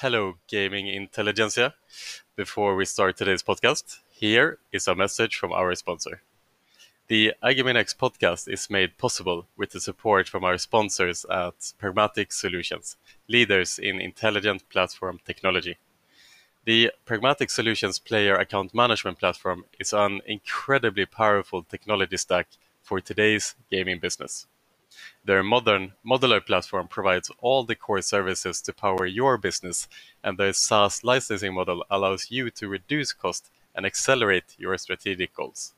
Hello, gaming intelligentsia. Before we start today's podcast, here is a message from our sponsor. The iGamingNext podcast is made possible with the support from our sponsors at Pragmatic Solutions, leaders in intelligent platform technology. The Pragmatic Solutions player account management platform is an incredibly powerful technology stack for today's gaming business. Their modern modular platform provides all the core services to power your business, and their SaaS licensing model allows you to reduce cost and accelerate your strategic goals.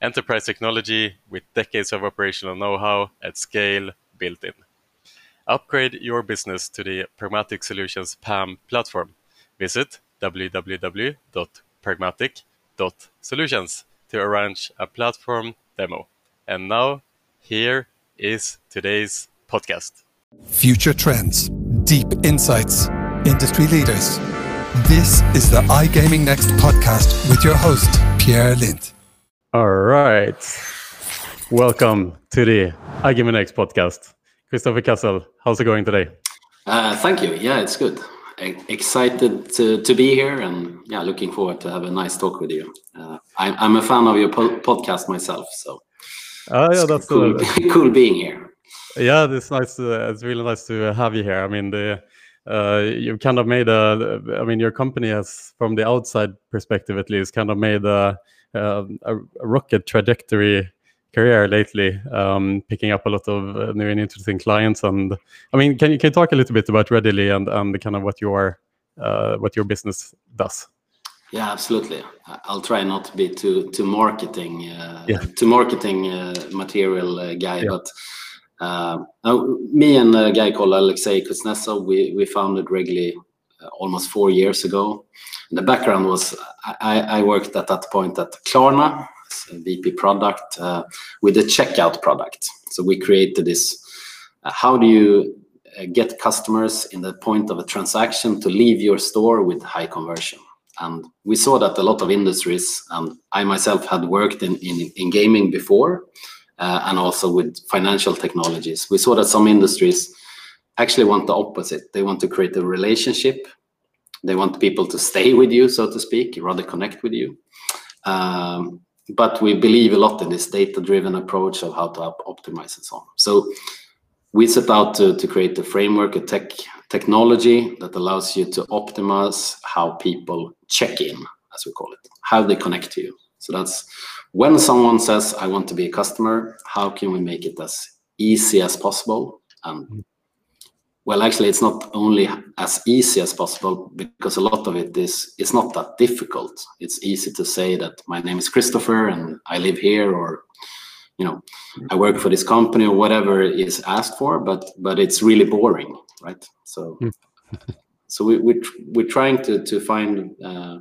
Enterprise technology with decades of operational know-how at scale built in. Upgrade your business to the Pragmatic Solutions PAM platform. Visit www.pragmatic.solutions to arrange a platform demo. And now, here is today's podcast. Future trends, deep insights, industry leaders. This is the iGaming Next podcast with your host, Pierre Lind. All right. Welcome to the iGaming Next podcast. Kristoffer Cassel, how's it going today? Uh, thank you. Yeah, it's good. Excited to, to be here and yeah, looking forward to have a nice talk with you. Uh, I'm, I'm a fan of your po podcast myself, so Oh yeah, that's cool. cool being here. Yeah, it's nice. To, it's really nice to have you here. I mean, the uh, you've kind of made a. I mean, your company has, from the outside perspective at least, kind of made a, a, a rocket trajectory career lately, um, picking up a lot of uh, new and interesting clients. And I mean, can you can you talk a little bit about Regily and and kind of what your uh, what your business does? Yeah, absolutely. I'll try not to be too too marketing uh, yeah. too marketing uh, material uh, guy, yeah. but uh, me and a guy called Alexey Kuznetsov, we we founded Regily uh, almost four years ago. And the background was I, I, worked at that point at Klarna, VP product, uh, with a checkout product. So we created this. how do you get customers in the point of a transaction to leave your store with high conversion? And we saw that a lot of industries, and I myself had worked in, in, in gaming before, uh, and also with financial technologies. We saw that some industries actually want the opposite. They want to create a relationship. They want people to stay with you, so to speak, rather connect with you. Um, but we believe a lot in this data-driven approach of how to op optimize and so on. So we set out to, to create a framework, a tech technology that allows you to optimize how people check in, as we call it, how they connect to you. So that's when someone says, I want to be a customer, how can we make it as easy as possible? And mm. well, actually, it's not only as easy as possible because a lot of it is it's not that difficult. It's easy to say that my name is Kristoffer and I live here, or you know, mm. I work for this company or whatever is asked for. But but it's really boring right? So, hmm. so we, we we're trying to to find uh,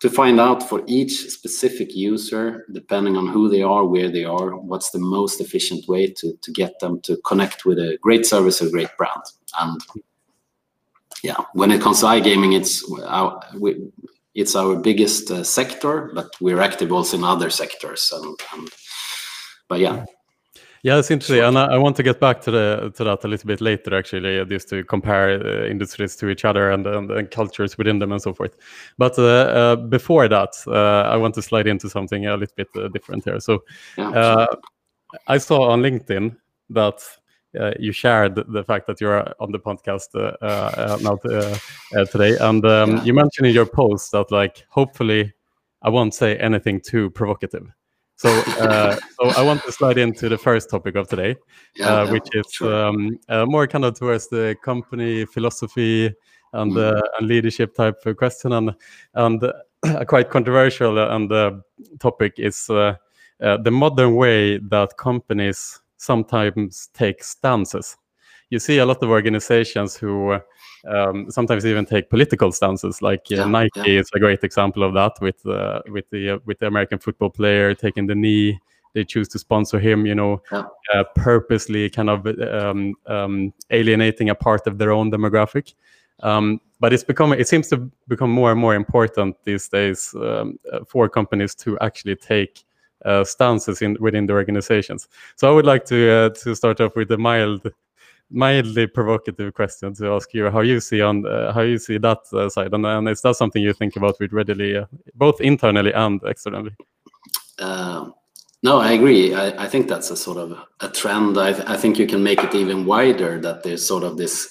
to find out for each specific user, depending on who they are, where they are, what's the most efficient way to to get them to connect with a great service or great brand. And yeah, when it comes to iGaming, it's our we, it's our biggest uh, sector, but we're active also in other sectors. And, and but yeah, yeah, it's interesting, and I, I, want to get back to the to that a little bit later. Actually, uh, just to compare uh, industries to each other and, and, and, cultures within them and so forth. But uh, uh, before that, uh, I want to slide into something a little bit uh, different here. So, I saw on LinkedIn that you shared the fact that you're on the podcast now today, and um, yeah. you mentioned in your post that like hopefully I won't say anything too provocative. So, uh, so I want to slide into the first topic of today, yeah, uh, which is sure. um, uh, more kind of towards the company philosophy and, mm. and leadership type of question, and and a quite controversial and uh, topic is uh, uh, the modern way that companies sometimes take stances. You see a lot of organizations who um, sometimes even take political stances. Like uh, yeah, Nike yeah. is a great example of that with uh, with the uh, with the American football player taking the knee. They choose to sponsor him, you know, yeah. Uh, purposely kind of um, um, alienating a part of their own demographic. Um, but it's become it seems to become more and more important these days um, uh, for companies to actually take uh, stances in within the organizations. So I would like to uh, to start off with the mild mildly provocative question to ask you how you see on uh, how you see that uh, side, and, and is that something you think about with Regily, uh, both internally and externally? Uh, no, I agree. I, I, think that's a sort of a trend. I, I, think you can make it even wider. That there's sort of this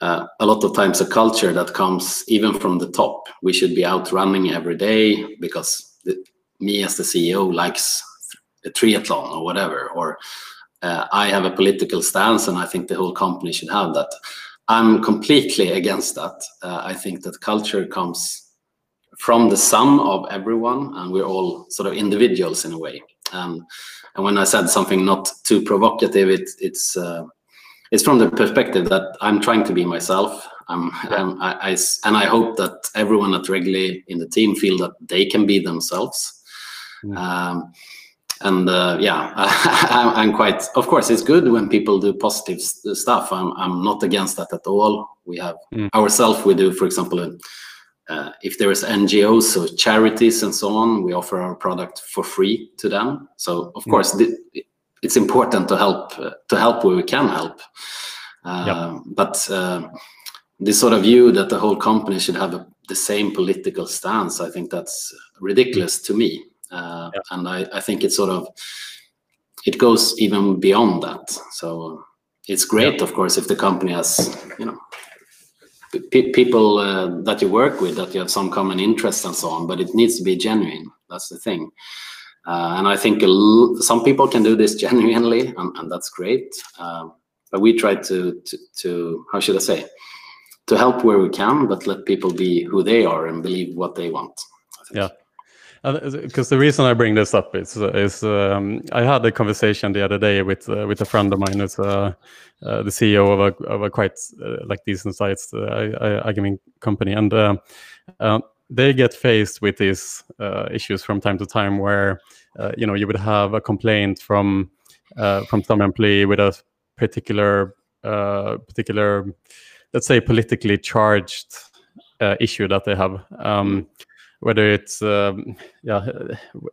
uh, a lot of times a culture that comes even from the top. We should be out running every day because the, me as the CEO likes a triathlon or whatever, or uh, I have a political stance and I think the whole company should have that. I'm completely against that. Uh, I think that culture comes from the sum of everyone and we're all sort of individuals in a way. Um, and when I said something not too provocative, it, it's uh, it's from the perspective that I'm trying to be myself. I'm, I'm I, I, and I hope that everyone at Regily in the team feel that they can be themselves. Mm. And uh, yeah, I'm quite. Of course, it's good when people do positive stuff. I'm I'm not against that at all. We have mm. ourselves. We do, for example, uh, if there is NGOs, so charities and so on, we offer our product for free to them. So of mm. course, it's important to help uh, to help where we can help. Uh, yep. But uh, this sort of view that the whole company should have a, the same political stance, I think that's ridiculous to me. Uh, yeah. and I, I, think it's sort of it goes even beyond that. So it's great, yeah. of course, if the company has you know people uh, that you work with that you have some common interests and so on, but it needs to be genuine. That's the thing. Uh, and I think some people can do this genuinely, and, and that's great. Uh, but we try to, to, to, how should I say, to help where we can, but let people be who they are and believe what they want. Yeah because the reason I bring this up is is um, I had a conversation the other day with uh, with a friend of mine who's uh, uh, the CEO of a of a quite uh, like decent sized uh, iGaming company, and uh, they get faced with these issues from time to time, where you know you would have a complaint from from some employee with a particular particular let's say politically charged issue that they have. Um, whether it's um, yeah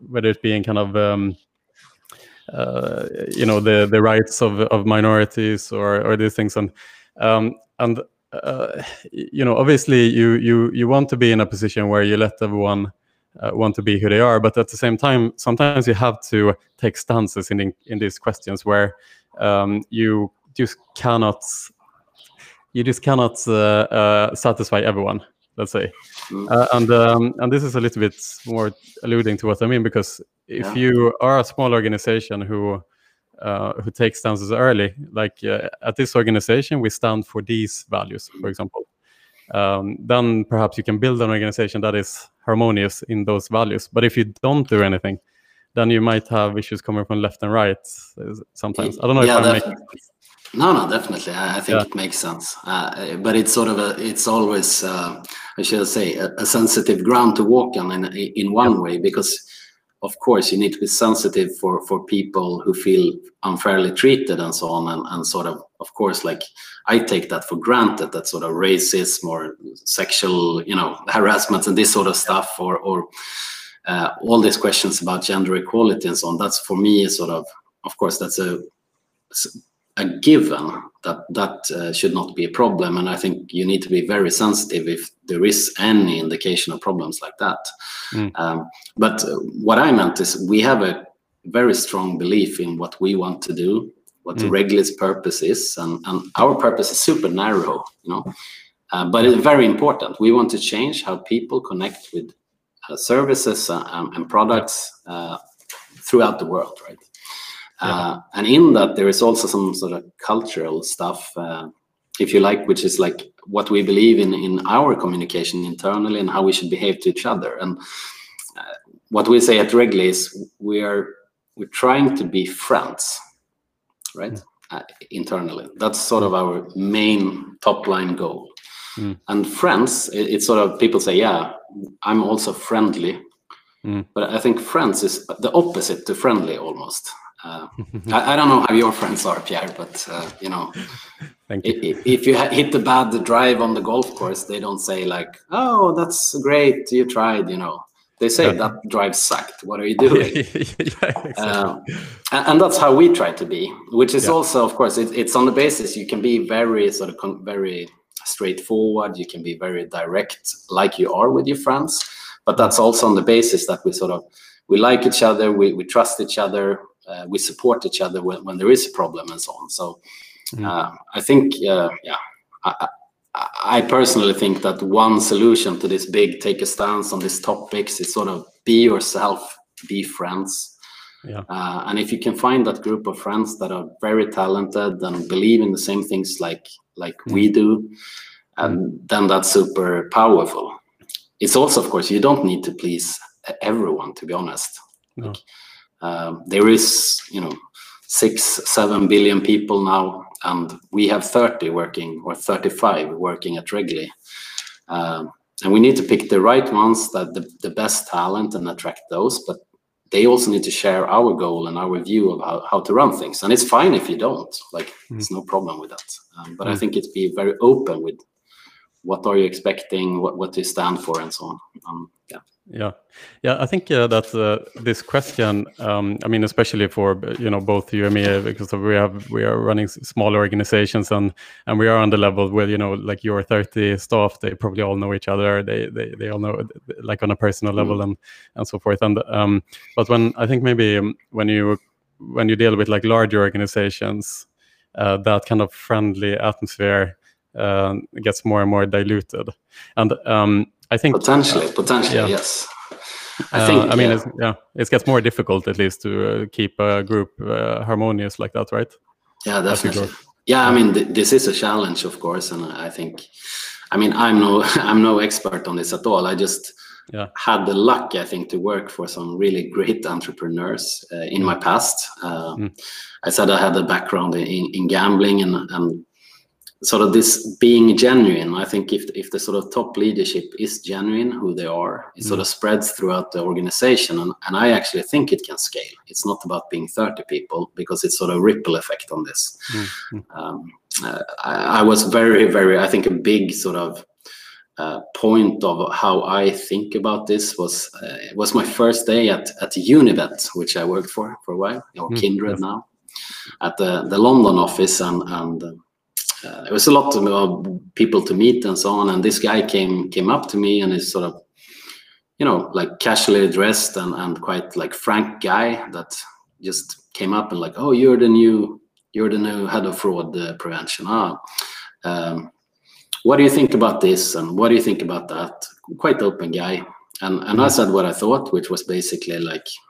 whether it's being kind of um, uh, you know the the rights of of minorities or or these things. And um, and uh, you know obviously you you you want to be in a position where you let everyone uh, want to be who they are. But at the same time sometimes you have to take stances in in these questions where um, you just cannot you just cannot uh, uh, satisfy everyone let's say. Mm. Uh, and um, and this is a little bit more alluding to what I mean because if yeah. you are a small organization who uh, who takes stances early, like uh, at this organization we stand for these values, for example. Um, then perhaps you can build an organization that is harmonious in those values. But if you don't do anything, then you might have issues coming from left and right uh, sometimes. I don't know yeah, if I'm making no, no, definitely. I, I think yeah. it makes sense. Uh, but it's sort of a, it's always, uh, I should say, a, a, sensitive ground to walk on in, in one yeah. way, because of course you need to be sensitive for, for people who feel unfairly treated and so on. And, and sort of, of course, like I take that for granted, that sort of racism or sexual, you know, harassment and this sort of stuff, or, or uh, all these questions about gender equality and so on. That's for me, sort of, of course, that's a a given that that uh, should not be a problem. And i think you need to be very sensitive if there is any indication of problems like that. Mm. um, but what i meant is we have a very strong belief in what we want to do what mm. Regily's purpose is and, and our purpose is super narrow you know? Uh, but it's very important. We want to change how people connect with uh, services uh, and products uh, throughout the world right uh, and in that, there is also some sort of cultural stuff, uh, if you like, which is like what we believe in in our communication internally and how we should behave to each other. And uh, what we say at Regily is we are we're trying to be friends, right? Mm. Uh, internally, that's sort of our main top line goal. Mm. And friends, it, it's sort of people say, yeah, I'm also friendly. Mm. But I think friends is the opposite to friendly almost. Uh, I, I, don't know how your friends are, Pierre, but uh, you know, you. if, if, you hit the bad drive on the golf course, they don't say like, "Oh, that's great, you tried," you know. They say yeah. that drive sucked. What are you doing? yeah, exactly. uh, and that's how we try to be, which is yeah. also, of course, it, it's on the basis you can be very sort of very straightforward. You can be very direct, like you are with your friends. But that's also on the basis that we sort of we like each other, we, we trust each other, uh, we support each other when, when there is a problem and so on. So mm. uh, I think, uh, yeah, I, I personally think that one solution to this big take a stance on these topics is sort of be yourself, be friends. Yeah. Uh, and if you can find that group of friends that are very talented and believe in the same things like like mm. we do, and then that's super powerful. It's also, of course, you don't need to please everyone, to be honest. No. Like, um, there is, you know, six, seven billion people now, and we have 30 working or 35 working at Regily. Um, and we need to pick the right ones, that the, the best talent, and attract those. But they also need to share our goal and our view of how, how to run things. And it's fine if you don't. Like, mm. it's no problem with that. Um, but mm. I think it's be very open with what are you expecting, what what do you stand for, and so on. Um, yeah. Yeah, yeah. I think uh, that uh, this question, um, I mean, especially for you know both you and me, because we have we are running small organizations and and we are on the level where you know like your 30 staff, they probably all know each other. They they, they all know like on a personal mm. level and and so forth. And um, but when I think maybe um, when you when you deal with like larger organizations, uh, that kind of friendly atmosphere uh, gets more and more diluted. And um, I think potentially, potentially, yeah. yes. I uh, think. I mean, yeah. It's, yeah, it gets more difficult at least to uh, keep a group uh, harmonious like that, right? Yeah, definitely. Yeah, I mean, th this is a challenge, of course, and I think, I mean, I'm no, I'm no expert on this at all. I just yeah. had the luck, I think, to work for some really great entrepreneurs uh, in mm. my past. Uh, mm. I said I had a background in, in gambling, and, and sort of this being genuine i think if if the sort of top leadership is genuine who they are it mm. sort of spreads throughout the organization and, and i actually think it can scale it's not about being 30 people because it's sort of ripple effect on this mm. um, uh, I, I, was very very i think a big sort of uh, point of how I think about this was uh, it was my first day at at Unibet, which I worked for for a while, or mm. Kindred now, at the the London office, and and uh, there was a lot of people to meet and so on. And this guy came came up to me and is sort of, you know, like casually dressed and, and quite like frank guy that just came up and like, oh, you're the new you're the new head of fraud uh, prevention. Ah, um, what do you think about this and what do you think about that? Quite open guy. And and I mm. said what I thought, which was basically like uh,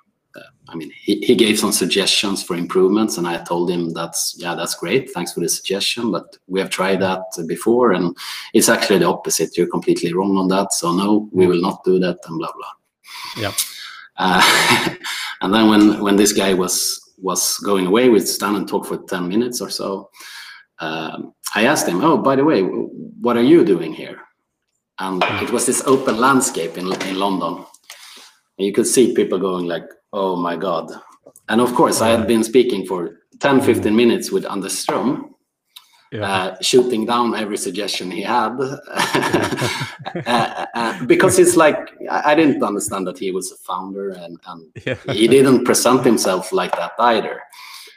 I mean, he, he gave some suggestions for improvements, and I told him that's yeah, that's great. Thanks for the suggestion, but we have tried that before, and it's actually the opposite. You're completely wrong on that. So no, we will not do that, and blah blah. Yeah. Uh, and then when when this guy was was going away, we stand and talk for ten minutes or so. Um, I asked him, "Oh, by the way, what are you doing here?" And it was this open landscape in in London, and you could see people going like, oh my god and of course i had been speaking for 10 15 mm. minutes with anders ström yeah. uh, shooting down every suggestion he had uh, uh, because it's like I, didn't understand that he was a founder and, and yeah. he didn't present himself like that either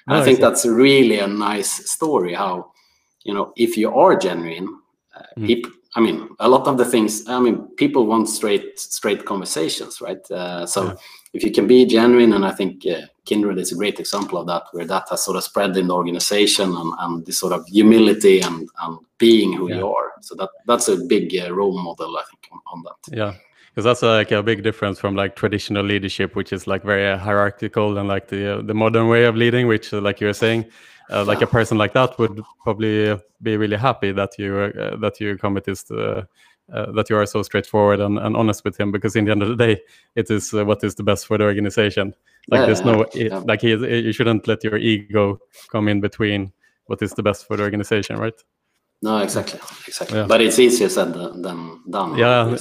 no, i think that's really a nice story how you know if you are genuine uh, mm. I mean, a lot of the things. I mean, people want straight, straight conversations, right? Uh, so, yeah if you can be genuine, and I think uh, Kindred is a great example of that, where that has sort of spread in the organization and, and this sort of humility and, and being who yeah. you are. So that that's a big uh, role model, I think, on, on that. Yeah, because that's uh, like a big difference from like traditional leadership, which is like very hierarchical and like the uh, the modern way of leading, which, uh, like you were saying, uh, like a person like that would probably be really happy that you uh, that you this uh, uh, that you are so straightforward and, and, honest with him because in the end of the day it is uh, what is the best for the organization like yeah, there's no yeah. like he, you shouldn't let your ego come in between what is the best for the organization right no, exactly, exactly. Yeah. But it's easier said than, done. Yeah,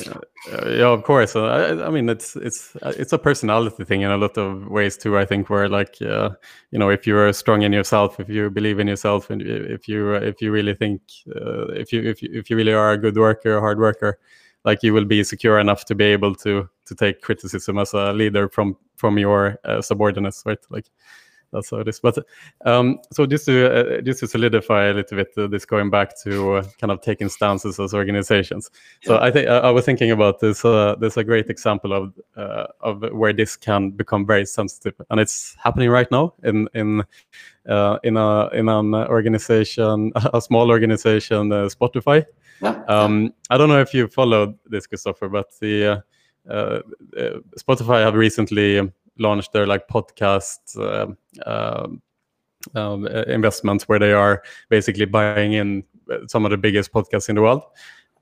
uh, yeah, of course. I, I, mean, it's it's it's a personality thing in a lot of ways too. I think where like uh, you know, if you're strong in yourself, if you believe in yourself, and if you uh, if you really think uh, if you if you, if you really are a good worker, a hard worker, like you will be secure enough to be able to to take criticism as a leader from from your uh, subordinates, right? Like that's how it is. But um, so just to uh, just to solidify a little bit, uh, this going back to uh, kind of taking stances as organizations. Yeah. So I think I was thinking about this. Uh, there's a great example of uh, of where this can become very sensitive, and it's happening right now in in uh, in a in an organization, a small organization, Spotify. Yeah. Um, I don't know if you followed this, Kristoffer, but the Spotify have recently launched their like podcast uh, um, um, investments where they are basically buying in some of the biggest podcasts in the world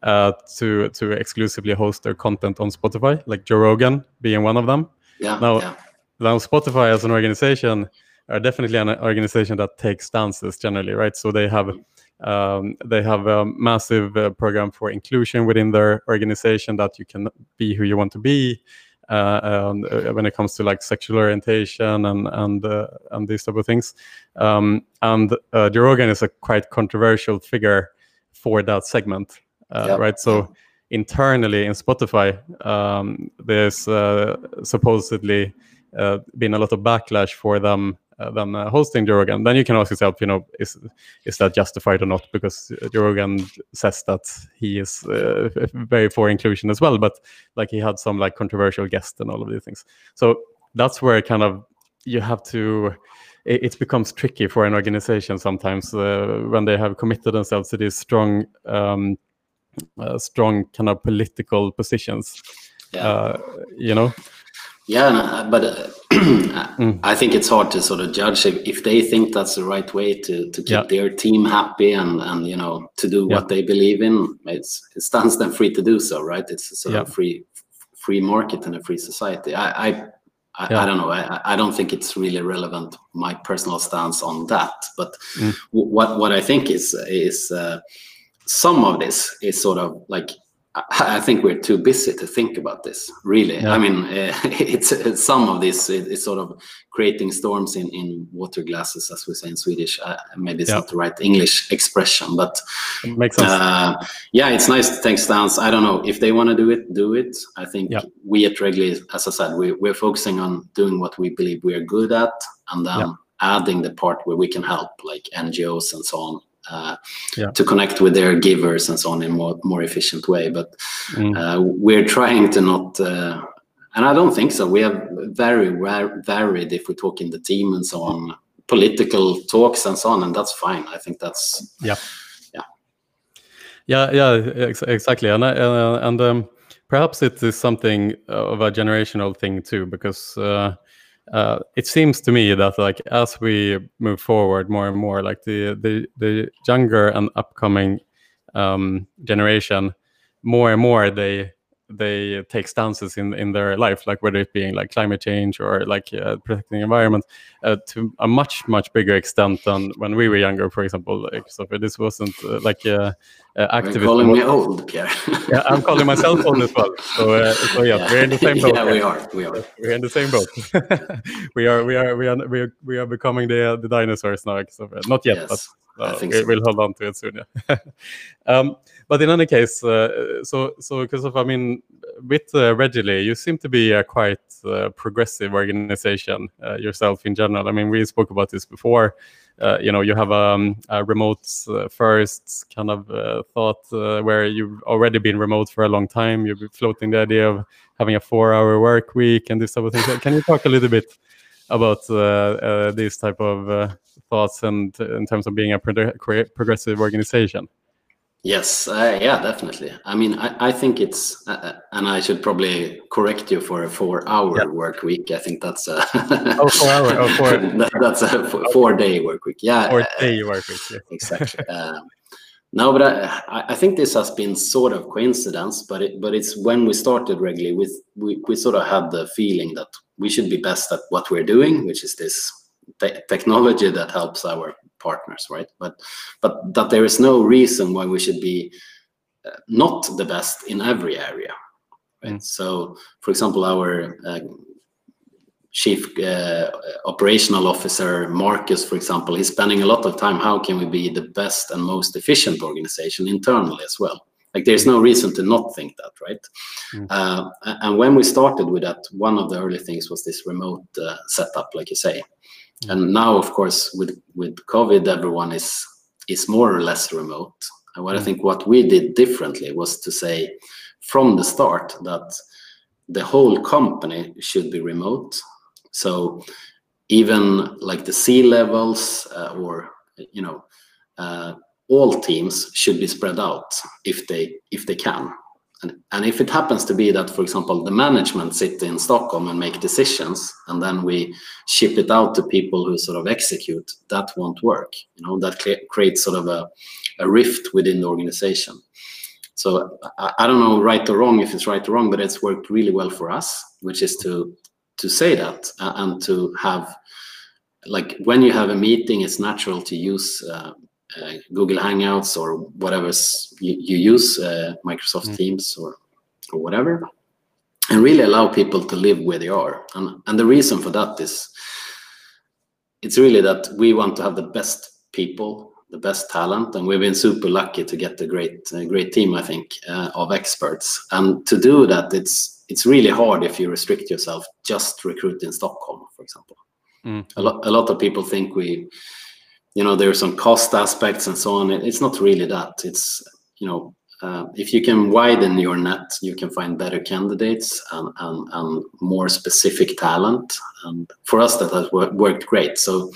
uh, to to exclusively host their content on Spotify, like Joe Rogan being one of them. Yeah. Now, yeah. now Spotify as an organization are definitely an organization that takes stances generally, right? So they have um, they have a massive uh, program for inclusion within their organization that you can be who you want to be uh, and, uh, when it comes to like sexual orientation and and uh, and these type of things. Um, and uh, Joe Rogan is a quite controversial figure for that segment, uh, yep. right? So internally in Spotify, um, there's uh, supposedly uh, been a lot of backlash for them uh, than uh, hosting Joe Then you can ask yourself, you know, is is that justified or not? Because Joe says that he is uh, very for inclusion as well, but like he had some like controversial guests and all of these things. So that's where kind of you have to. It, it becomes tricky for an organization sometimes uh, when they have committed themselves to these strong, um, uh, strong kind of political positions. Yeah. Uh, you know. Yeah, but. I think it's hard to sort of judge if they think that's the right way to to keep yeah. their team happy and and you know to do yeah. what they believe in. It's it stands them free to do so, right? It's a sort yeah. of free free market and a free society. I I, I, I don't know. I, I don't think it's really relevant. My personal stance on that, but mm. what what I think is is uh, some of this is sort of like I think we're too busy to think about this. Really, yeah. I mean, uh, it's, it's, some of this is sort of creating storms in in water glasses, as we say in Swedish. Uh, maybe it's yeah. not the right English expression, but it makes sense. Uh, yeah, it's nice to take stance. I don't know if they want to do it, do it. I think yeah. we at Regily, as I said, we, we're focusing on doing what we believe we are good at, and then adding the part where we can help, like NGOs and so on uh, yeah. to connect with their givers and so on in more more efficient way. But mm. uh, we're trying to not, uh, and I don't think so. We have very varied, if we talk in the team and so on, political talks and so on, and that's fine. I think that's yeah, yeah, yeah, yeah, ex exactly. And and um, perhaps it is something of a generational thing too, because uh, uh, it seems to me that like as we move forward more and more, like the the the younger and upcoming um, generation, more and more they they take stances in in their life, like whether it being like climate change or like uh, protecting environment, uh, to a much much bigger extent than when we were younger. For example, like, so this wasn't uh, like uh, uh, activism. You're calling me old, Pierre. yeah, I'm calling myself old as well. So, uh, so yeah, yeah, we're in the same boat. yeah, we are. We are. We're in the same boat. we are. We are. We are. We are. We are becoming the the dinosaurs now. So, not yet, yes. but uh, we, will hold on to it soon. Yeah. um, but in any case, uh, so so because of I mean, with uh, Regily, you seem to be a quite uh, progressive organization uh, yourself in general. I mean, we spoke about this before. Uh, you know, you have um, a remote uh, first kind of thought where you've already been remote for a long time. You've been floating the idea of having a four-hour work week and this type of thing. Can you talk a little bit about these type of thoughts and in terms of being a progressive organization? Yes, uh, yeah, definitely. I mean, I, I think it's, uh, uh, and I should probably correct you for a four-hour yeah. work week. I think that's a oh, four hour, oh, four. that, that's a four-day work week. Yeah, four-day work week. Yeah. exactly. um, no, but I, I think this has been sort of coincidence, but it, but it's when we started Regily, with we, we sort of had the feeling that we should be best at what we're doing, which is this te- technology that helps our partners, right? But but that there is no reason why we should be uh, not the best in every area, right? Mm. So, for example, our uh, chief uh, operational officer Marcus, for example, he's spending a lot of time. How can we be the best and most efficient organization internally as well? like there's no reason to not think that right mm. uh, and when we started with that one of the early things was this remote uh, setup like you say. And now of course with with covid everyone is is more or less remote. And what mm. i think what we did differently was to say from the start that the whole company should be remote. So even like the C levels uh, or you know uh, all teams should be spread out if they if they can and, if it happens to be that for example the management sit in stockholm and make decisions and then we ship it out to people who sort of execute that won't work you know? That creates sort of a, a rift within the organization. So I, I don't know right or wrong if it's right or wrong but it's worked really well for us which is to to say that uh, and to have like when you have a meeting it's natural to use uh, google hangouts or whatever you, you, use uh, microsoft mm. teams or, or whatever and really allow people to live where they are and, and the reason for that is it's really that we want to have the best people the best talent and we've been super lucky to get a great a great team i think uh, of experts and to do that it's it's really hard if you restrict yourself just recruit in Stockholm, for example. Mm. A, lot, a lot of people think we, you know, there are some cost aspects and so on. It's not really that. It's, you know, uh, if you can widen your net, you can find better candidates and, and, and more specific talent. And for us, that has worked great. So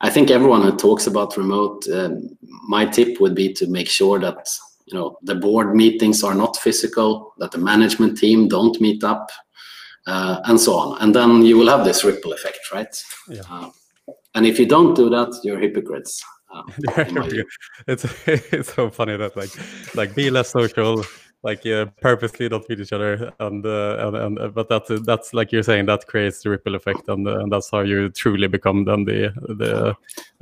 I think everyone who talks about remote, um, my tip would be to make sure that you know the board meetings are not physical that the management team don't meet up uh, and so on and then you will have this ripple effect right yeah. Uh, and if you don't do that you're hypocrites. Uh, it's it's so funny that like like be less social like uh, purposely don't meet each other and, uh, and, and uh, but that's that's like you're saying that creates the ripple effect and, and that's how you truly become then the the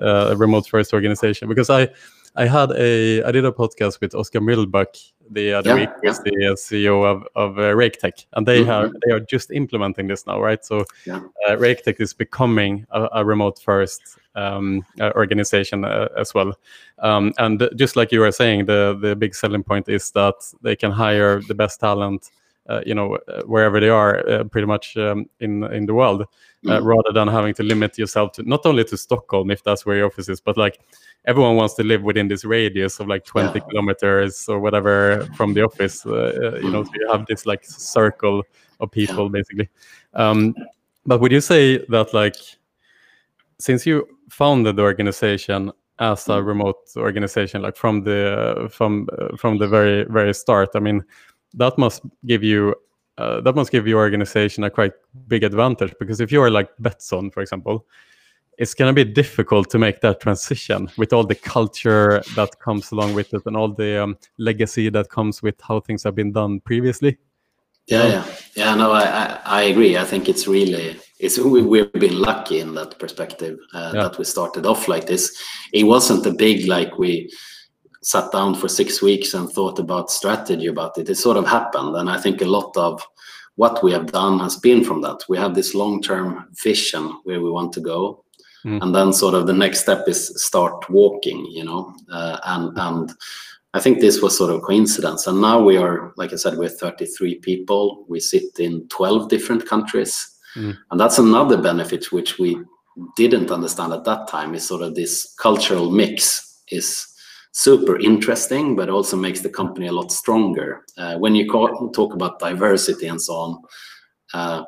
uh, remote first organization. Because i I had a I did a podcast with Oscar Mühlbach the other yeah, week, yeah. the CEO of of uh, RakeTech, and they mm-hmm. are they are just implementing this now, right? So yeah. uh, RakeTech is becoming a, a remote first um, uh, organization uh, as well. Um, and just like you were saying, the the big selling point is that they can hire the best talent. Uh, you know uh, wherever they are uh, pretty much um, in in the world uh, mm. rather than having to limit yourself to not only to stockholm if that's where your office is but like everyone wants to live within this radius of like 20 yeah. kilometers or whatever from the office uh, uh, you know so you have this like circle of people basically um, but would you say that like since you founded the organization as a mm. remote organization like from the from uh, from the very very start i mean that must give you uh, that must give your organization a quite big advantage because if you are like Betsson, for example, it's going to be difficult to make that transition with all the culture that comes along with it and all the um, legacy that comes with how things have been done previously. Yeah, yeah, yeah. No, I, I, I agree. I think it's really it's we, we've been lucky in that perspective uh, yeah. that we started off like this. It wasn't a big like we sat down for six weeks and thought about strategy about it. It sort of happened, and I think a lot of what we have done has been from that. We have this long-term vision where we want to go, mm. and then sort of the next step is start walking you know uh, and and i think this was sort of coincidence. And now we are like i said we're 33 people. We sit in 12 different countries. Mm. and that's another benefit which we didn't understand at that time is sort of this cultural mix is super interesting but also makes the company a lot stronger. Uh, when you call, talk about diversity and so on uh,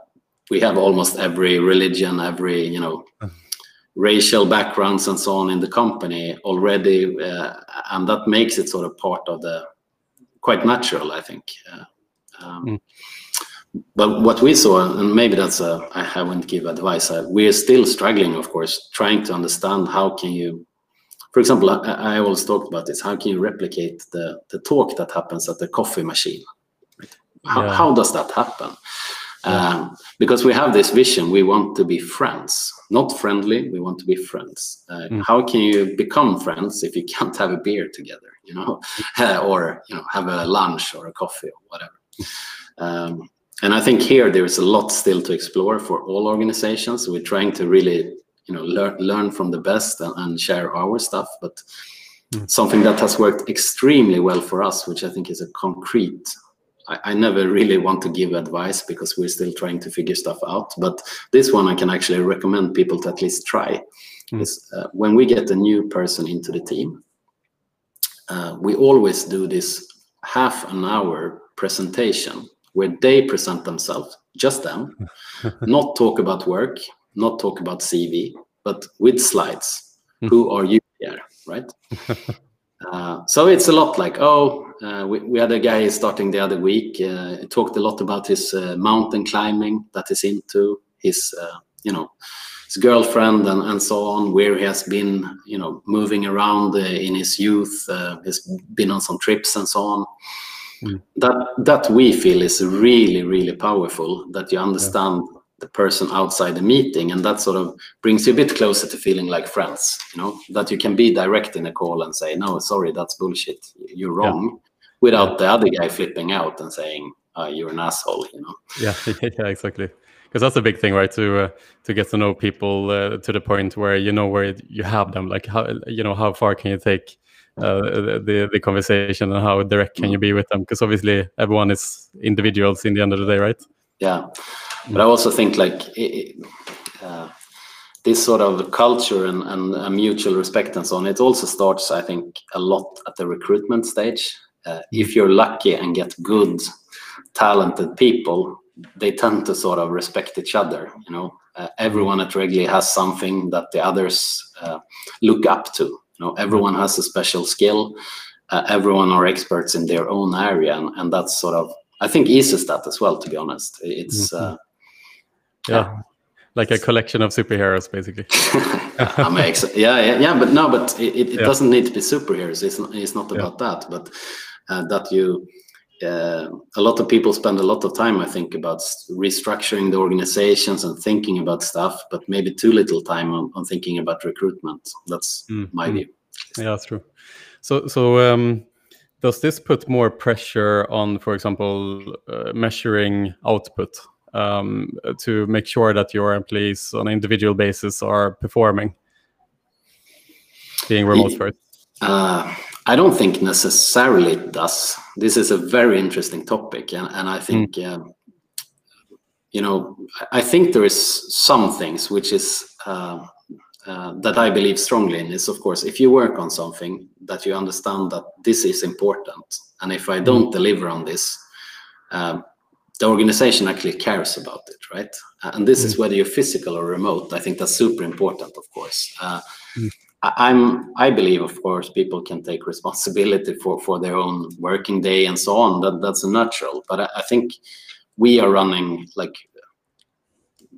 we have almost every religion every you know mm racial backgrounds and so on in the company already, uh, and that makes it sort of part of the quite natural, I think. Uh, um, mm. But what we saw, and maybe that's a, I haven't give advice. Uh, we are still struggling, of course, trying to understand how can you, for example, I, I always talked about this. How can you replicate the the talk that happens at the coffee machine? How, yeah. how does that happen? Um, because we have this vision, we want to be friends, not friendly. We want to be friends. Uh, mm. How can you become friends if you can't have a beer together, you know, or you know, have a lunch or a coffee or whatever? Um, and I think here there is a lot still to explore for all organizations. We're trying to really, you know, learn learn from the best and, and share our stuff, but mm. something that has worked extremely well for us, which I think is a concrete. I, I, never really want to give advice because we're still trying to figure stuff out. But this one I can actually recommend people to at least try. Mm. Is uh, when we get a new person into the team, uh, we always do this half an hour presentation where they present themselves, just them, not talk about work, not talk about CV, but with slides. Hmm. Who are you here, right? uh, so it's a lot like, oh, uh, we, we, had a guy starting the other week. Uh, talked a lot about his uh, mountain climbing that he's into, his, uh, you know, his girlfriend and, and so on, where he has been, you know, moving around uh, in his youth. Uh, he's been on some trips and so on. Mm. That that we feel is really really powerful. That you understand yeah. The person outside the meeting, and that sort of brings you a bit closer to feeling like friends. You know that you can be direct in a call and say, "No, sorry, that's bullshit. You're wrong," yeah. without yeah. the other guy flipping out and saying, uh, "You're an asshole." You know. Yeah, yeah, exactly because that's a big thing right to uh, to get to know people uh, to the point where you know where you have them like how you know how far can you take uh, the the conversation and how direct can you be with them because obviously everyone is individuals in the end of the day right yeah but i also think like it, uh, this sort of culture and, and mutual respect and so on it also starts i think a lot at the recruitment stage uh, if you're lucky and get good talented people they tend to sort of respect each other. You know, uh, everyone at Regily has something that the others uh, look up to. You know, everyone has a special skill. Uh, everyone are experts in their own area, and, and that's sort of I think eases that as well. To be honest, it's mm -hmm. yeah. Like a collection of superheroes, basically. yeah, yeah, yeah, but no, but it, it yeah. doesn't need to be superheroes. It's not, it's not about yeah. that, but uh, that you uh, a lot of people spend a lot of time, I think, about restructuring the organizations and thinking about stuff, but maybe too little time on, on thinking about recruitment. That's mm. my view. Yeah, that's true. So, so um, does this put more pressure on, for example, uh, measuring output um, to make sure that your employees on an individual basis are performing, being remote first? Uh, I don't think necessarily it does. This is a very interesting topic, and, and I think mm. um, you know I think there is some things which is uh, uh, that I believe strongly in is of course if you work on something that you understand that this is important, and if I don't mm. deliver on this, um, the organization actually cares about it, right? And this mm. is whether you're physical or remote. I think that's super important, of course. Uh, mm. I'm I believe of course people can take responsibility for for their own working day and so on. That that's natural. But I, I think we are running like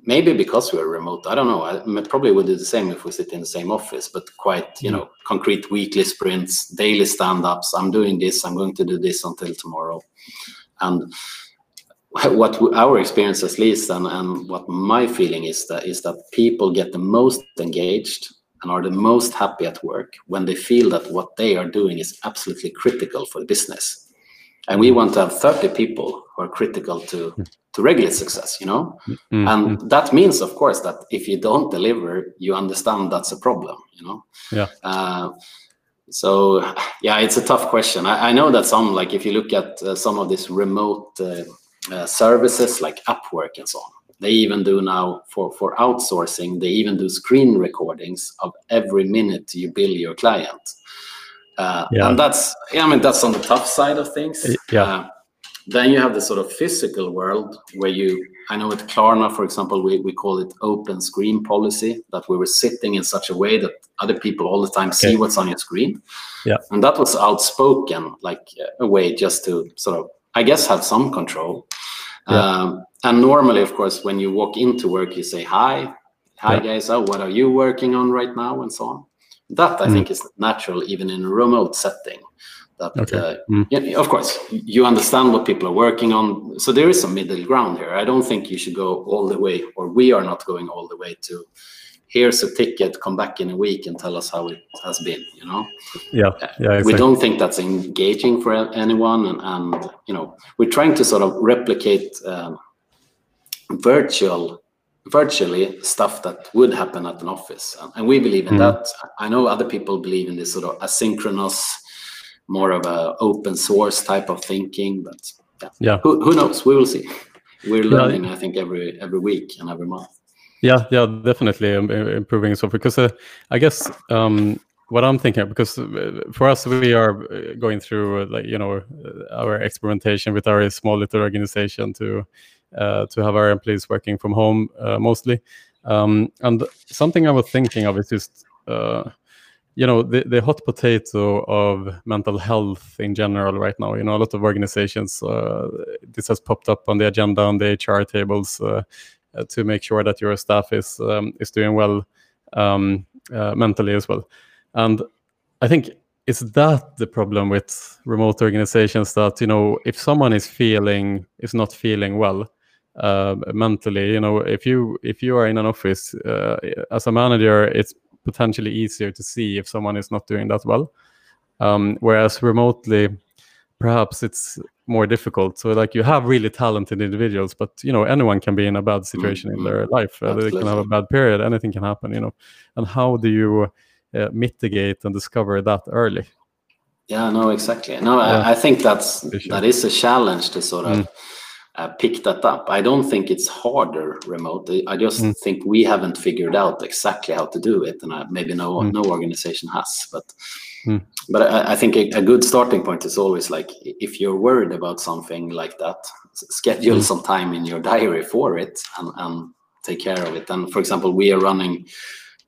maybe because we're remote. I don't know. I probably would do the same if we sit in the same office. But quite you mm. know concrete weekly sprints, daily stand-ups. I'm doing this. I'm going to do this until tomorrow, and what our experience at least and, and what my feeling is that is that people get the most engaged and are the most happy at work when they feel that what they are doing is absolutely critical for the business. And we want to have 30 people who are critical to, to regular success, you know? Mm-hmm. And that means, of course, that if you don't deliver, you understand that's a problem, you know? Yeah. Uh, so, yeah, it's a tough question. I, I, know that some, like if you look at uh, some of these remote uh, uh services like Upwork and so on, they even do now for, for outsourcing, they even do screen recordings of every minute you bill your client. Uh, yeah. And that's, yeah, I mean, that's on the tough side of things. Yeah. Then you have the sort of physical world where you, I know at Klarna, for example, we, we call it open screen policy, that we were sitting in such a way that other people all the time see what's on your screen. Yeah. And that was outspoken, like a way just to sort of, I guess, have some control. Yeah. Um, and normally, of course, when you walk into work, you say hi, hi yeah. guys. Oh, what are you working on right now, and so on. That I mm. think is natural, even in a remote setting. That okay. uh, mm. yeah, of course you understand what people are working on. So there is some middle ground here. I don't think you should go all the way, or we are not going all the way to here's a ticket come back in a week and tell us how it has been you know yeah yeah exactly. we don't think that's engaging for anyone and, and you know we're trying to sort of replicate um, virtual virtually stuff that would happen at an office, and we believe in mm. that. I know other people believe in this sort of asynchronous, more of a open source type of thinking, but yeah, yeah. Who, who knows? We will see. We're learning, yeah. I think, every every week and every month. Yeah, yeah, definitely improving so because uh, I guess um, what I'm thinking because uh, for us we are uh, going through uh, like you know our experimentation with our small little organization to uh, to have our employees working from home uh, mostly, um, and something I was thinking of is just you know the, the hot potato of mental health in general right now you know a lot of organizations uh, this has popped up on the agenda on the hr tables uh, uh, to make sure that your staff is um, is doing well um, uh, mentally as well. And I think is that the problem with remote organizations that you know if someone is feeling is not feeling well uh, mentally you know if you if you are in an office uh, as a manager it's potentially easier to see if someone is not doing that well um, whereas remotely perhaps it's more difficult. So like you have really talented individuals, but you know anyone can be in a bad situation mm-hmm. in their life. Uh, they can have a bad period. Anything can happen. You know, and how do you uh, mitigate and discover that early? Yeah, no, exactly. No, yeah. I, I, think that's that is a challenge to sort of. Mm. Uh, pick that up. I don't think it's harder remote. I just mm. think we haven't figured out exactly how to do it, and I, maybe no mm. no organization has. But Mm. But I, I think a, a, good starting point is always like if you're worried about something like that, schedule mm. some time in your diary for it and, and take care of it. And for example, we are running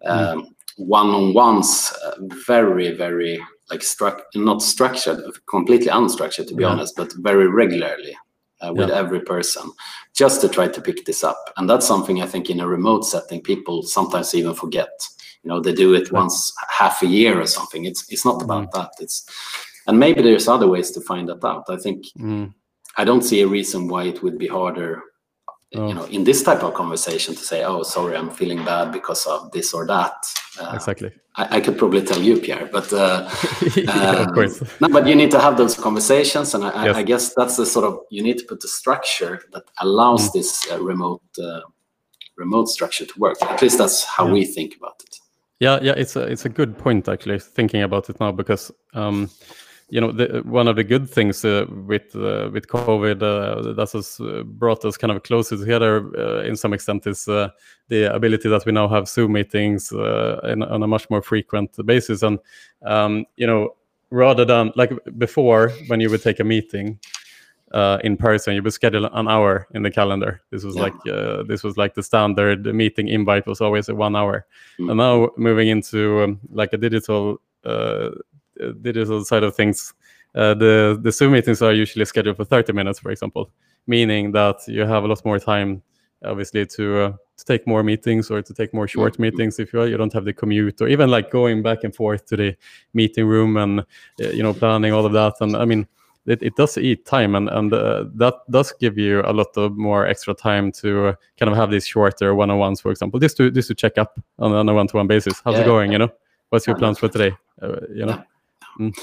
um, mm. one-on-ones uh, very, very like not structured, completely unstructured to be yeah. honest, but very regularly. Uh, with yeah. every person just to try to pick this up and that's something i think in a remote setting people sometimes even forget you know they do it once half a year or something it's it's not about mm. that it's and maybe there's other ways to find that out i think mm. i don't see a reason why it would be harder oh. you know in this type of conversation to say oh sorry i'm feeling bad because of this or that uh, exactly I, I, could probably tell you pierre but uh, yeah, um, of course. no, but you need to have those conversations and I, yes. I, guess that's the sort of you need to put the structure that allows mm. this uh, remote uh, remote structure to work at least that's how yeah. we think about it yeah, yeah, it's a it's a good point actually thinking about it now because um, you know the, one of the good things uh, with uh, with COVID uh, that has uh, brought us kind of closer together uh, in some extent is uh, the ability that we now have Zoom meetings in, on a much more frequent basis, and um, you know rather than like before when you would take a meeting uh, in person. You would schedule an hour in the calendar. This was yeah. like uh, this was like the standard meeting invite was always a one hour. Mm. And now moving into um, like a digital uh, digital side of things, uh, the the Zoom meetings are usually scheduled for 30 minutes, for example, meaning that you have a lot more time, obviously, to uh, to take more meetings or to take more short mm. meetings if you you don't have the commute or even like going back and forth to the meeting room and uh, you know planning all of that. And I mean it, it does eat time and and uh, that does give you a lot of more extra time to uh, kind of have these shorter one-on-ones for example just to just to check up on, on a one-to-one basis. How's yeah, it going you know? What's your plans for today? Uh, you know mm.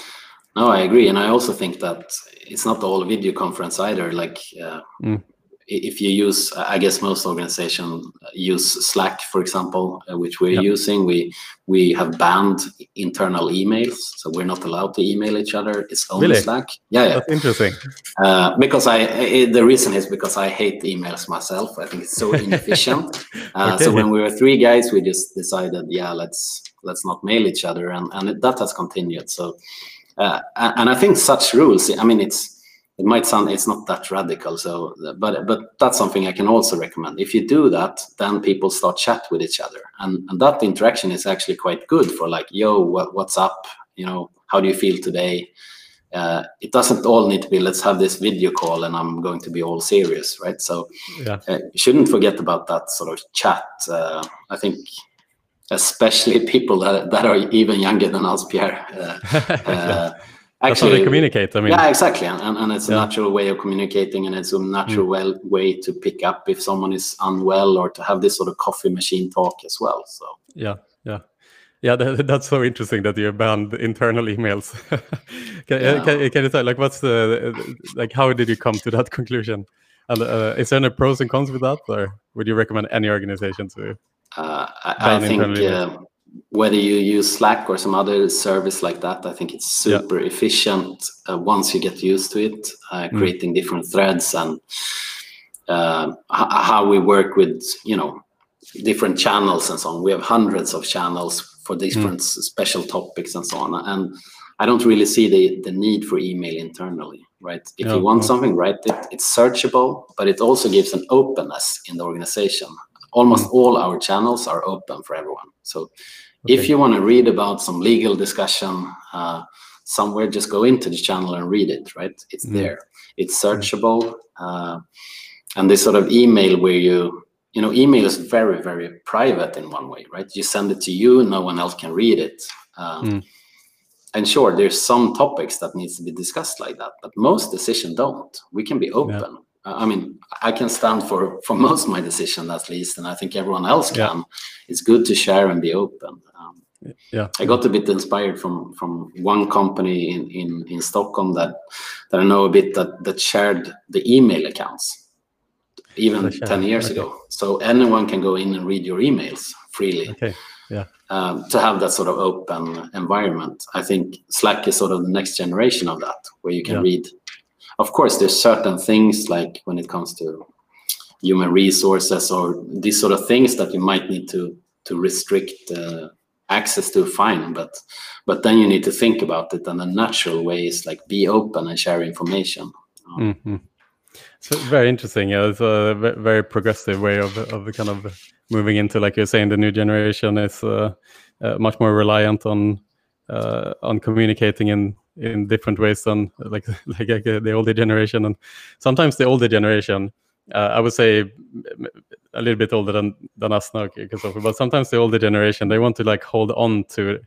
no i agree and i also think that it's not all video conference either like uh, mm if you use, I guess most organizations use Slack, for example, uh, which we're yep. using. We we have banned internal emails, so we're not allowed to email each other. It's only really? Slack. Yeah, yeah. That's interesting. Uh, because I, I, the reason is because I hate emails myself. I think it's so inefficient. uh, okay. So when we were three guys, we just decided, yeah, let's let's not mail each other, and and it, that has continued. So, uh, and I think such rules. I mean, it's it might sound it's not that radical so but but that's something i can also recommend. If you do that then people start chat with each other. And, and that interaction is actually quite good for like yo what, what's up? You know how do you feel today? Uh, it doesn't all need to be let's have this video call and i'm going to be all serious right? So yeah. uh, shouldn't forget about that sort of chat. Uh, i think especially people that, that are even younger than us pierre. Uh, uh, Actually, That's how they communicate. I mean, yeah, exactly, and, and it's a yeah. natural way of communicating, and it's a natural mm. well, way to pick up if someone is unwell or to have this sort of coffee machine talk as well. So yeah, yeah, yeah. That, that's so interesting that you banned internal emails. can, yeah. can, can, you tell, like, what's the like? How did you come to that conclusion? and uh, is there any pros and cons with that, or would you recommend any organization to? Uh, I, I think uh, whether you use Slack or some other service like that, I think it's super yeah. efficient uh, once you get used to it, uh, mm. creating mm. different threads and uh, how we work with, you know, different channels and so on. We have hundreds of channels for different mm. special topics and so on. And I don't really see the, the need for email internally, right? If yeah, you want something, right, it, it's searchable, but it also gives an openness in the organization. Almost mm. all our channels are open for everyone. So okay. if you want to read about some legal discussion uh, somewhere, just go into the channel and read it, right? It's mm. there. It's searchable. Uh, and this sort of email where you you know email is very very private in one way right you send it to you no one else can read it um, mm. and sure there's some topics that needs to be discussed like that but most decisions don't we can be open yeah. I mean, I can stand for for most of my decision at least, and I think everyone else can. Yeah. It's good to share and be open. Um, yeah, I got a bit inspired from from one company in in in Stockholm that that I know a bit that that shared the email accounts even 10 years okay. ago. So anyone can go in and read your emails freely. Okay. Yeah. Um, to have that sort of open environment. I think Slack is sort of the next generation of that, where you can yeah. read of course, there's certain things like when it comes to human resources or these sort of things that you might need to to restrict uh, access to fine but but then you need to think about it and the natural way. Is like be open and share information. Mm -hmm. so very interesting. Yeah it's a very progressive way of of kind of moving into like you're saying the new generation is uh, uh, much more reliant on uh, on communicating in in different ways than like like uh, the older generation. And sometimes the older generation uh, i would say a little bit older than than us now because but sometimes the older generation they want to like hold on to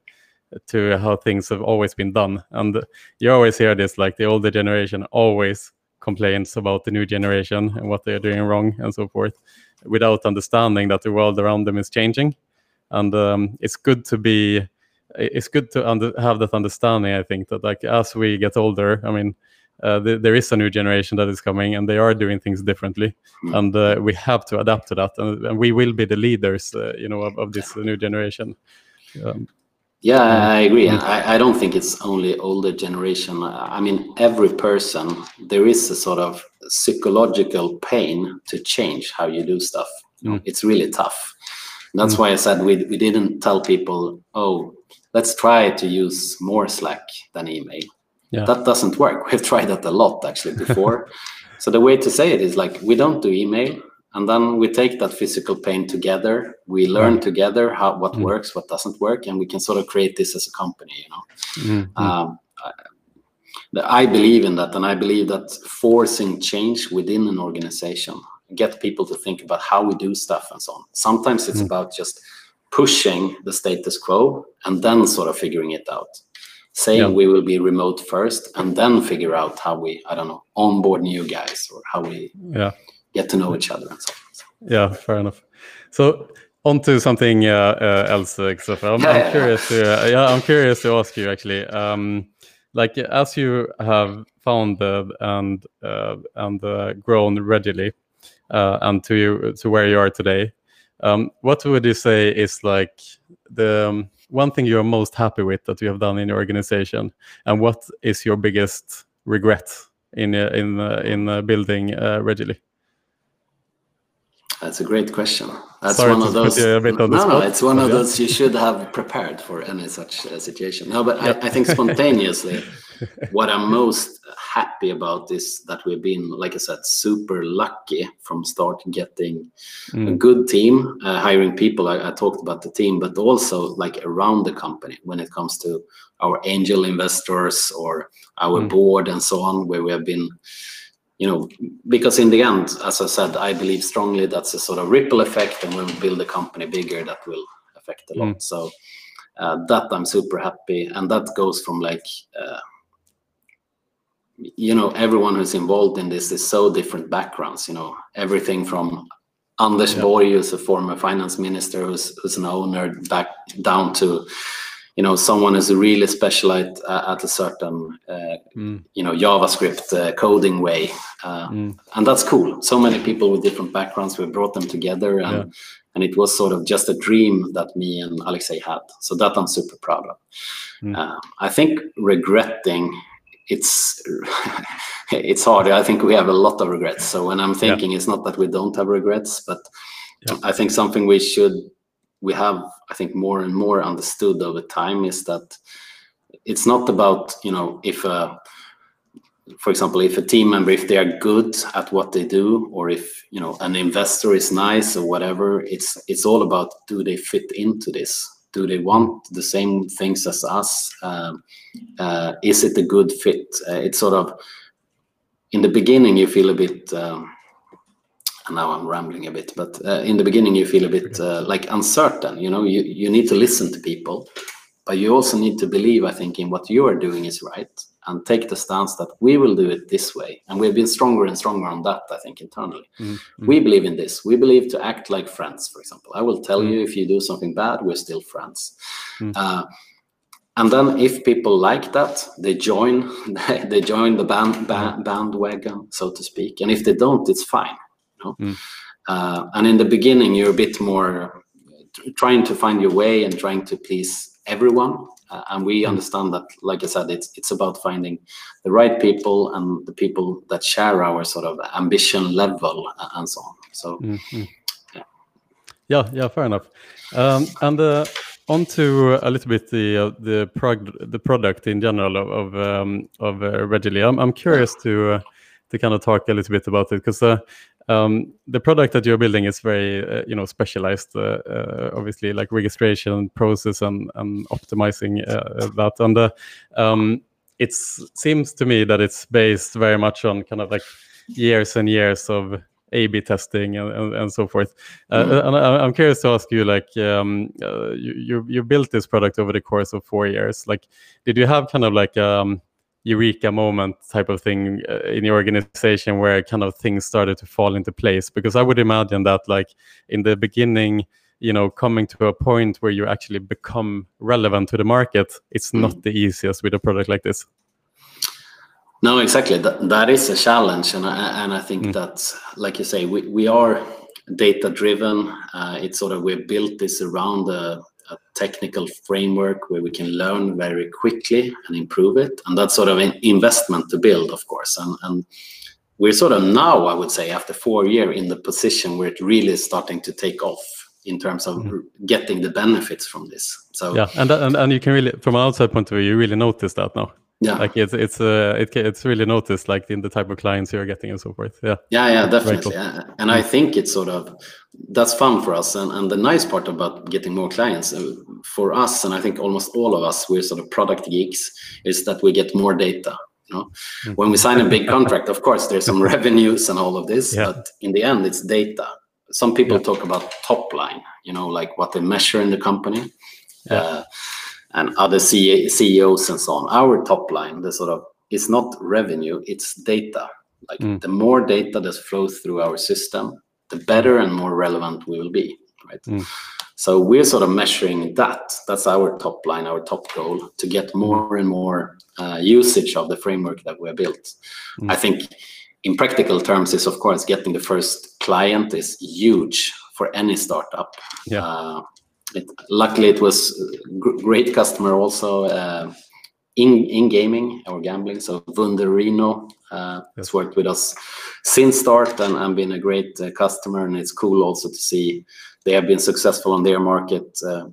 to how things have always been done. And you always hear this like the older generation always complains about the new generation and what they're doing wrong and so forth without understanding that the world around them is changing. And um, it's good to be it's good to under, have that understanding. I think that like as we get older, I mean, uh, th there is a new generation that is coming, and they are doing things differently, mm. and uh, we have to adapt to that, and, and we will be the leaders, uh, you know, of, of this new generation. Um, yeah, I agree. And I, I don't think it's only older generation. I mean, every person, there is a sort of psychological pain to change how you do stuff. Mm. It's really tough. that's mm. why I said we, we didn't tell people, oh, let's try to use more Slack than email. Yeah. That doesn't work. We've tried that a lot actually before. so the way to say it is like we don't do email, and then we take that physical pain together. We learn right. together how what mm. works, what doesn't work, and we can sort of create this as a company. You know, mm -hmm. um, I, I believe in that, and I believe that forcing change within an organization get people to think about how we do stuff and so on. Sometimes it's mm. about just pushing the status quo and then sort of figuring it out saying yeah. we will be remote first and then figure out how we i don't know onboard new guys or how we yeah get to know each other and so on. yeah fair enough so on to something uh, uh, else Kristoffer. I'm, yeah, I'm curious to uh, yeah i'm curious to ask you actually um, like as you have founded and uh, and uh, grown Regily uh, and to you to where you are today um, what would you say is like the um, one thing you're most happy with that you have done in your organization, and what is your biggest regret in uh, in uh, in uh, building uh? That's a great question. That's Sorry one of those. no, no, it's one of those you should have prepared for any such uh, situation. No, but yep. I, I, think spontaneously, what I'm most happy about is that we've been, like I said, super lucky from start getting mm. a good team, uh, hiring people. I, I, talked about the team, but also like around the company when it comes to our angel investors or our mm. board and so on, where we have been you know, because in the end, as I said, I believe strongly that's a sort of ripple effect, and when we build a company bigger, that will affect a lot. Mm. So uh, that I'm super happy, and that goes from like, uh, you know, everyone who's involved in this is so different backgrounds. You know, everything from Anders yeah. Borg, who's a former finance minister, who's, who's an owner, back down to you know someone is really specialized uh, at a certain uh, mm. you know javascript uh, coding way uh, mm. and that's cool so many people with different backgrounds we brought them together and yeah. and it was sort of just a dream that me and Alexey had so that i'm super proud of mm. Uh, i think regretting it's it's hard i think we have a lot of regrets so when i'm thinking yeah. it's not that we don't have regrets but yeah. i think something we should we have i think more and more understood over time is that it's not about you know if a for example if a team member if they are good at what they do or if you know an investor is nice or whatever it's it's all about do they fit into this do they want the same things as us? Um, uh, is it a good fit? Uh, it's sort of in the beginning you feel a bit um, and now I'm rambling a bit, but uh, in the beginning you feel a bit uh, like uncertain. You know, you, you need to listen to people, but you also need to believe, I think, in what you are doing is right and take the stance that we will do it this way. And we've been stronger and stronger on that, I think, internally. Mm-hmm. We believe in this. We believe to act like friends, for example. I will tell mm-hmm. you if you do something bad, we're still friends. Mm-hmm. Uh, and then if people like that, they join. they join the band, band bandwagon, so to speak. And if they don't, it's fine know? Mm. Uh, and in the beginning, you're a bit more trying to find your way and trying to please everyone. Uh, and we mm. understand that, like I said, it's it's about finding the right people and the people that share our sort of ambition level and so on. So, mm-hmm. yeah. yeah, yeah, fair enough. Um, and uh, on to a little bit the uh, the prog- the product in general of of, um, of uh. I'm I'm curious to uh, to kind of talk a little bit about it because uh, um, the product that you're building is very uh, you know specialized uh, uh, obviously like registration process and, and optimizing uh, that and uh, um, it seems to me that it's based very much on kind of like years and years of A/B testing and, and, and so forth. Uh, mm. and I, am curious to ask you, like, um, you, you you built this product over the course of four years. Like, did you have kind of like um, eureka moment type of thing uh, in your organization where kind of things started to fall into place because i would imagine that like in the beginning you know coming to a point where you actually become relevant to the market it's mm. not the easiest with a product like this no exactly that, that is a challenge and i, and I think mm. that like you say we, we are data driven uh, it's sort of we've built this around the a technical framework where we can learn very quickly and improve it. And that's sort of an investment to build, of course. And, and we're sort of now, I would say, after four years, in the position where it really is starting to take off in terms of mm-hmm. getting the benefits from this. So yeah, and, and and you can really, from an outside point of view, you really notice that now yeah like it's it's uh, it, it's really noticed like in the type of clients you're getting and so forth yeah yeah yeah definitely cool. and i think it's sort of that's fun for us and, and the nice part about getting more clients uh, for us and i think almost all of us we're sort of product geeks is that we get more data you know mm-hmm. when we sign a big contract of course there's some revenues and all of this yeah. but in the end it's data some people yeah. talk about top line you know like what they measure in the company yeah. uh, and other CEOs and so on. Our top line, the sort of, is not revenue, it's data. Like mm. the more data that flows through our system, the better and more relevant we will be, right? Mm. So we're sort of measuring that. That's our top line, our top goal, to get more and more uh, usage of the framework that we are built. Mm. I think in practical terms is of course getting the first client is huge for any startup. Yeah. Uh, it, luckily it was great customer also uh, in in gaming or gambling. So Wunderino uh, has worked with us since start and, and been a great uh, customer. And it's cool also to see they have been successful on their market uh,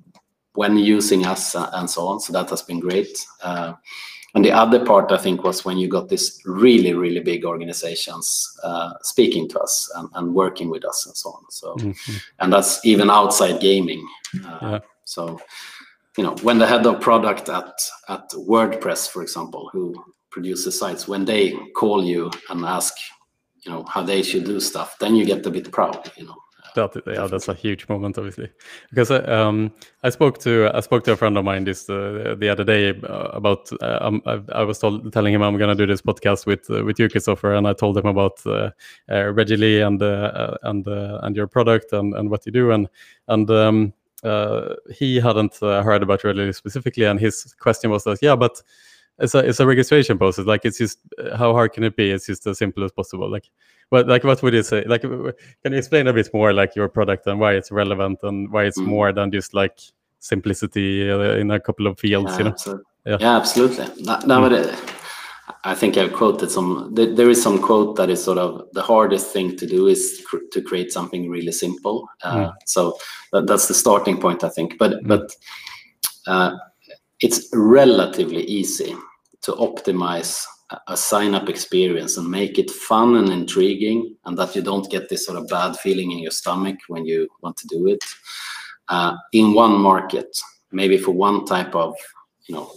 when using us uh, and so on. So that has been great. And the other part, I think, was when you got these really, really big organizations uh, speaking to us and, and, working with us and so on. So, mm-hmm. and that's even outside gaming. Uh, yeah. So, you know, when the head of product at at WordPress, for example, who produces sites, when they call you and ask, you know, how they should do stuff, then you get a bit proud, you know that yeah that's a huge moment obviously because uh, um, i spoke to i spoke to a friend of mine this uh, the other day uh, about uh, um, I, I, was told, telling him i'm going to do this podcast with uh, with you Kristoffer and i told him about uh, uh Regily and and and your product and, and what you do and and um, uh, he hadn't uh, heard about really specifically, and his question was that, yeah, but it's a it's a registration process. Like it's just how hard can it be? It's just as simple as possible. Like, what like what would you say? Like, can you explain a bit more like your product and why it's relevant and why it's mm. more than just like simplicity uh, in a couple of fields? Yeah, you know? Absolutely. Yeah. yeah, absolutely. Mm. I think I've quoted some. There is some quote that is sort of the hardest thing to do is cr to create something really simple. Uh, mm. So that, that's the starting point, I think. But mm. but uh, it's relatively easy to optimize a sign up experience and make it fun and intriguing and that you don't get this sort of bad feeling in your stomach when you want to do it uh, in one market maybe for one type of you know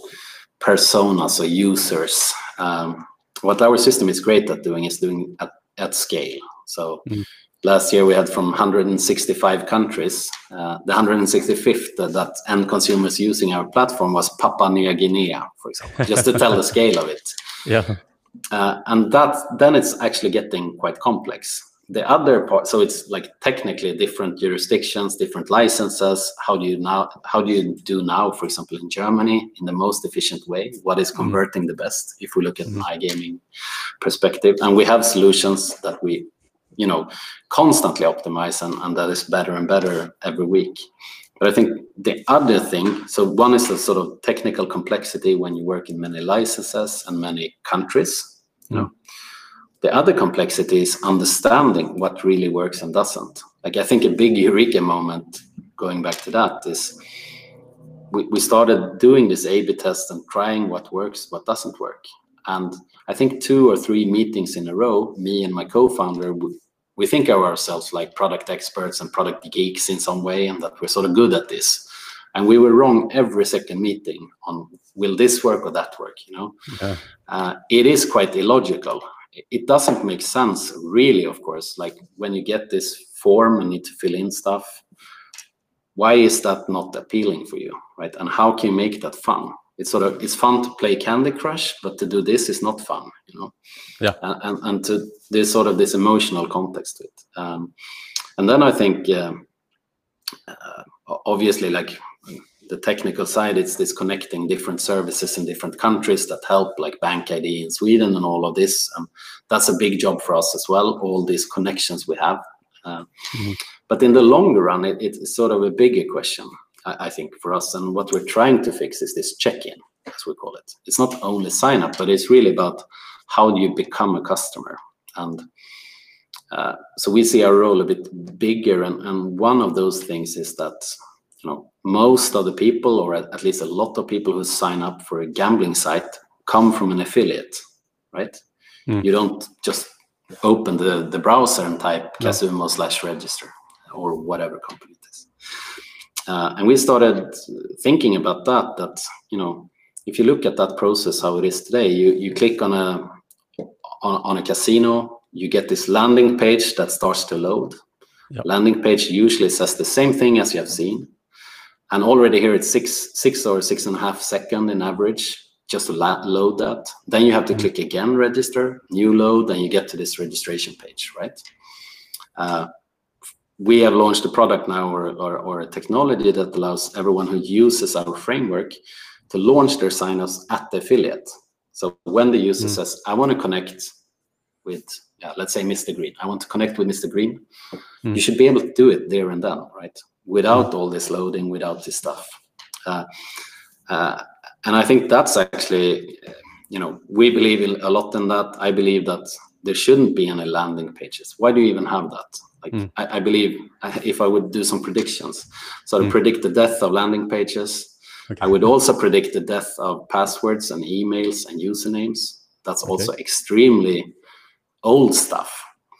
personas or users um, what our system is great at doing is doing at, at scale so mm. Last year we had from 165 countries. Uh, the 165th that end consumers using our platform was Papua New Guinea, for example, just to tell the scale of it. Yeah. Uh, and that then it's actually getting quite complex. The other part, so it's like technically different jurisdictions, different licenses. How do you now? How do you do now? For example, in Germany, in the most efficient way, what is mm-hmm. converting mm. the best? If we look at mm. iGaming perspective, and we have solutions that we you know constantly optimize and, and that is better and better every week but i think the other thing so one is the sort of technical complexity when you work in many licenses and many countries you know. The other complexity is understanding what really works and doesn't. Like i think a big eureka moment going back to that is we, we started doing this a b test and trying what works what doesn't work. And I think two or three meetings in a row, me and my co-founder we think of ourselves like product experts and product geeks in some way and that we're sort of good at this. And we were wrong every second meeting on will this work or that work? You know? Yeah. uh, it is quite illogical. It doesn't make sense really of course. Like when you get this form and need to fill in stuff why is that not appealing for you right? And how can you make that fun it's sort of it's fun to play Candy Crush, but to do this is not fun, you know. Yeah. And and, and to there's sort of this emotional context to it. Um, and then I think uh, obviously like the technical side, it's this connecting different services in different countries that help, like Bank ID in Sweden and all of this. Um, that's a big job for us as well. All these connections we have. Uh, mm -hmm. But in the longer run, it, it's sort of a bigger question I, I think, for us. And what we're trying to fix is this check-in, as we call it. It's not only sign up, but it's really about how do you become a customer. And uh, so we see our role a bit bigger. And, and one of those things is that you know most of the people, or at least a lot of people who sign up for a gambling site, come from an affiliate, right? Mm. You don't just open the, the browser and type. Casumo slash register or whatever company uh, and we started thinking about that, that, you know, if you look at that process, how it is today, you, you click on a, on, on a casino, you get this landing page that starts to load. Yep. Landing page usually says the same thing as you have seen. And already here it's six, six or six and a half second in average just to load that. Then you have to mm -hmm. click again, register, new load, and you get to this registration page, right? Uh, we have launched a product now or, or, or, a technology that allows everyone who uses our framework to launch their signups at the affiliate. So when the user mm. says, I want to connect with, yeah, let's say Mr. Green, I want to connect with Mr. Green, mm. you should be able to do it there and then, right? Without mm. all this loading, without this stuff. Uh, uh, and I think that's actually, you know, we believe a lot in that. I believe that there shouldn't be any landing pages. Why do you even have that? Like mm. I, I, believe if I would do some predictions, so to mm. predict the death of landing pages, okay. I would also predict the death of passwords and emails and usernames. That's okay. also extremely old stuff.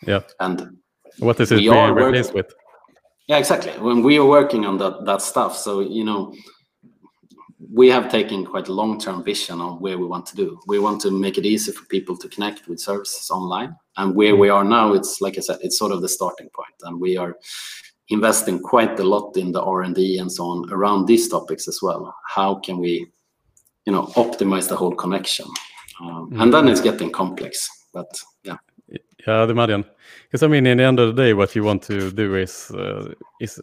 Yeah. And what is it being replaced with? Yeah, exactly. When we are working on that that stuff, so you know, we have taken quite a long-term vision on where we want to do. We want to make it easy for people to connect with services online. And where we are now, it's like I said, it's sort of the starting point, and we are investing quite a lot in the R&D and so on around these topics as well. How can we, you know, optimize the whole connection? Um, mm -hmm. And then it's getting complex, but yeah. Yeah, I'd imagine. Because I mean, in the end of the day, what you want to do is uh, is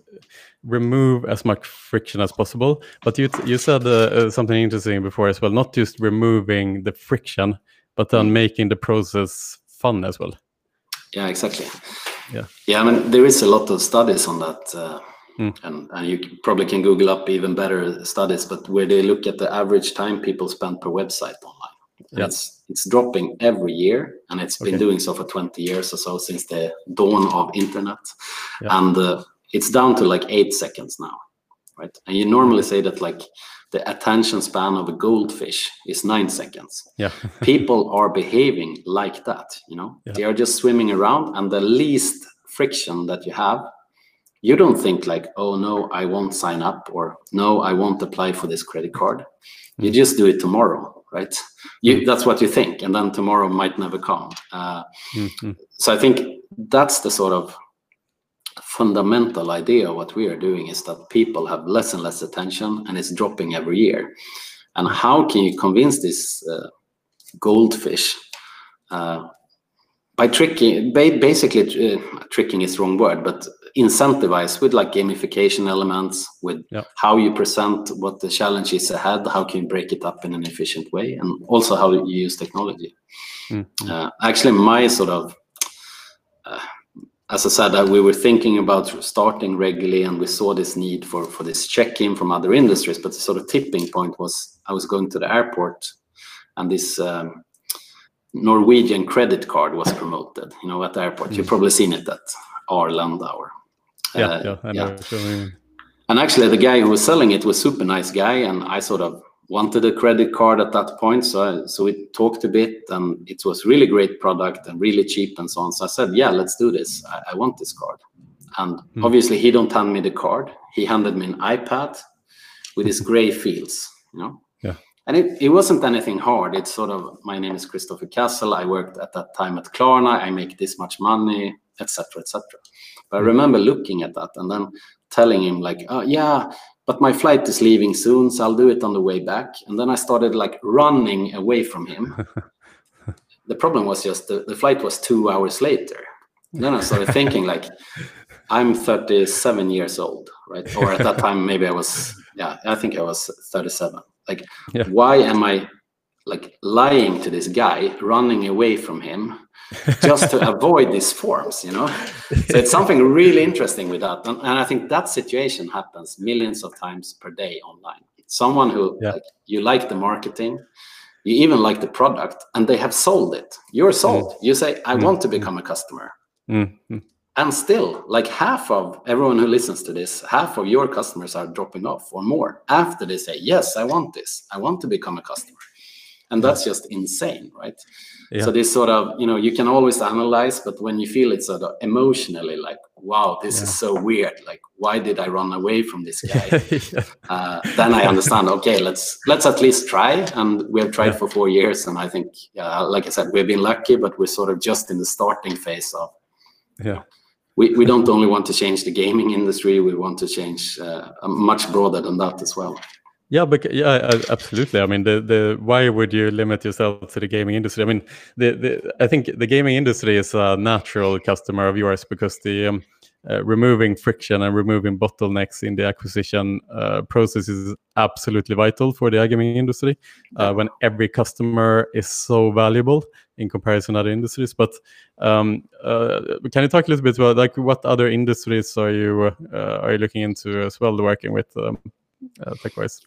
remove as much friction as possible. But you you said uh, uh, something interesting before as well. Not just removing the friction, but then mm. making the process fun as well. Yeah, exactly. Yeah, yeah. I mean, there is a lot of studies on that, uh, mm. and and you probably can Google up even better studies. But where they look at the average time people spend per website online, yeah. it's it's dropping every year, and it's been okay. doing so for 20 years or so since the dawn of internet, yeah. and uh, it's down to like eight seconds now, right? And you normally say that like the attention span of a goldfish is nine seconds. Yeah. People are behaving like that, you know. Yeah. They are just swimming around, and the least friction that you have, you don't think like, oh no, I won't sign up, or no, I won't apply for this credit card. Mm. You just do it tomorrow right? You, that's what you think, and then tomorrow might never come. Uh, mm-hmm. So I think that's the sort of fundamental idea of what we are doing is that people have less and less attention, and it's dropping every year. And how can you convince this uh, goldfish uh, by tricking? Basically, uh, tricking is the wrong word, but incentivize with like gamification elements with yep. how you present what the challenge is ahead how can you break it up in an efficient way and also how you use technology mm-hmm. uh, actually my sort of uh, as i said uh, we were thinking about starting Regily and we saw this need for for this check-in from other industries but the sort of tipping point was i was going to the airport and this um, norwegian credit card was promoted you know at the airport mm-hmm. you've probably seen it at Arlandauer. Yeah, uh, yeah, I know. Yeah. And actually, the guy who was selling it was super nice guy, and I sort of wanted a credit card at that point. So, I, so we talked a bit, and it was really great product and really cheap and so on. So I said, "Yeah, let's do this. I, I want this card." And mm. obviously, he don't hand me the card. He handed me an iPad with his gray fields. You know. Yeah. And it, it wasn't anything hard. It's sort of my name is Kristoffer Cassel. I worked at that time at Klarna. I make this much money etc etc but i remember looking at that and then telling him like oh yeah but my flight is leaving soon so i'll do it on the way back. And then i started like running away from him. The problem was just the, the flight was two hours later. And then i started thinking like i'm 37 years old right? Or at that time maybe i was yeah i think i was 37 like yeah. why am i like lying to this guy running away from him just to avoid these forms you know so it's something really interesting with that and, and, i think that situation happens millions of times per day online someone who yeah. like, you like the marketing you even like the product and they have sold it you're sold mm. you say i mm. want to mm. become a customer mm. and still like half of everyone who listens to this half of your customers are dropping off or more after they say yes i want this i want to become a customer and that's just insane right? Yeah. so this sort of you know you can always analyze but when you feel it sort of emotionally like wow this yeah. is so weird. Like why did i run away from this guy? Yeah. uh, then i understand okay let's let's at least try. And we have tried for four years and i think yeah like i said we've been lucky but we're sort of just in the starting phase of yeah. we, we don't only want to change the gaming industry we want to change uh, much broader than that as well yeah, but yeah, absolutely. I mean, the the why would you limit yourself to the gaming industry? I mean, the, the I think the gaming industry is a natural customer of yours because the um, uh, removing friction and removing bottlenecks in the acquisition uh, process is absolutely vital for the gaming industry. Uh, when every customer is so valuable in comparison to other industries, but um, uh, can you talk a little bit about like what other industries are you uh, are you looking into as well, working with um, uh, tech-wise?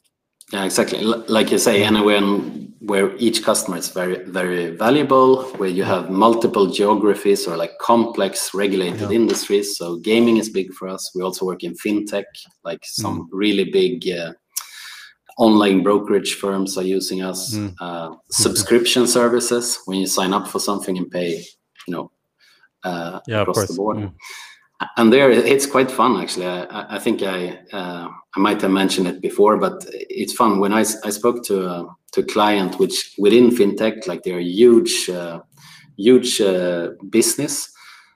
Yeah, exactly. Like you say, anywhere where each customer is very, very valuable, where you have multiple geographies or like complex regulated yeah. industries. So gaming is big for us. We also work in fintech, like some mm. really big uh, online brokerage firms are using us. Mm. Uh, subscription services, when you sign up for something and pay, you know, uh, yeah, across the board. Mm and there it's quite fun actually. I, I think i uh, i might have mentioned it before but it's fun. When i, I spoke to uh, to a client which within fintech like they're a huge uh, huge uh, business.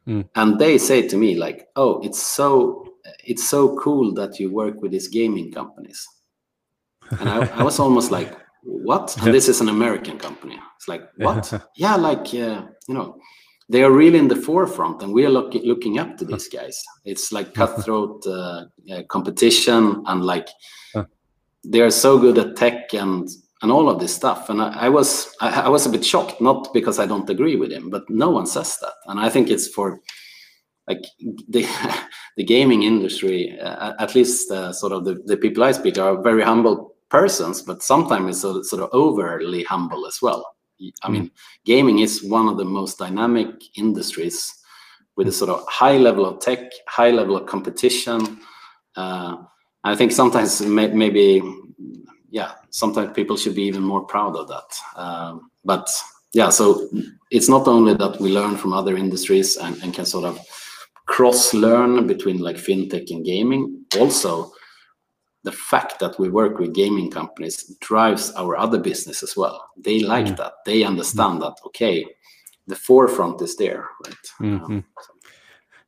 Mm. and they say to me like oh it's so it's so cool that you work with these gaming companies. And i, I was almost like what? And this is an american company. It's like what? Yeah like uh, you know they are really in the forefront, and we are look, looking up to these guys. It's like cutthroat uh, uh, competition, and like they are so good at tech and and all of this stuff. And I, I was I, I, was a bit shocked, not because I don't agree with him, but no one says that, and I think it's for like the the gaming industry, uh, at least uh, sort of the, the people I speak are very humble persons, but sometimes it's sort of, sort of overly humble as well. I mean, mm. gaming is one of the most dynamic industries with a sort of high level of tech, high level of competition. Uh, I think sometimes may, maybe, yeah, sometimes people should be even more proud of that. Um, but yeah, so it's not only that we learn from other industries and, and can sort of cross learn between like fintech and gaming. Also, the fact that we work with gaming companies drives our other business as well. They like mm. that. They understand mm. that. Okay, the forefront is there, right? Mm -hmm. um, so.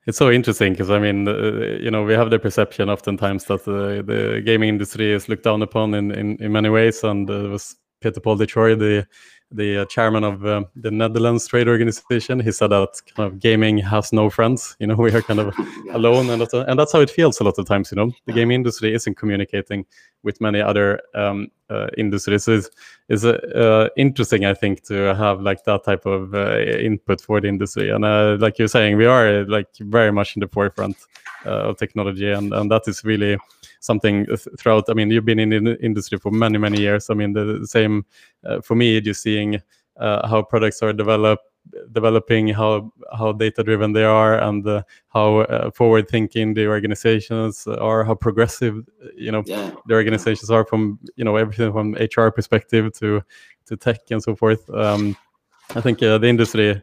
It's so interesting because I mean, uh, you know, we have the perception oftentimes that uh, the gaming industry is looked down upon in in, in many ways, and uh, was Peter Paul Detroit, the the uh, chairman of uh, the Netherlands Trade Organization. He said that kind of gaming has no friends. You know, we are kind of alone, and that's, and that's how it feels a lot of times. You know, the game industry isn't communicating with many other um, uh, industries. So it's, it's uh, interesting, I think, to have like that type of uh, input for the industry. And uh, like you're saying, we are like very much in the forefront of technology, and and that is really something throughout. I mean, you've been in the industry for many, many years. I mean, the same uh, for me, just seeing uh, how products are developed developing how how data driven they are and uh, how uh, forward thinking the organizations are how progressive you know yeah. the organizations are from you know everything from hr perspective to to tech and so forth um, i think uh, the industry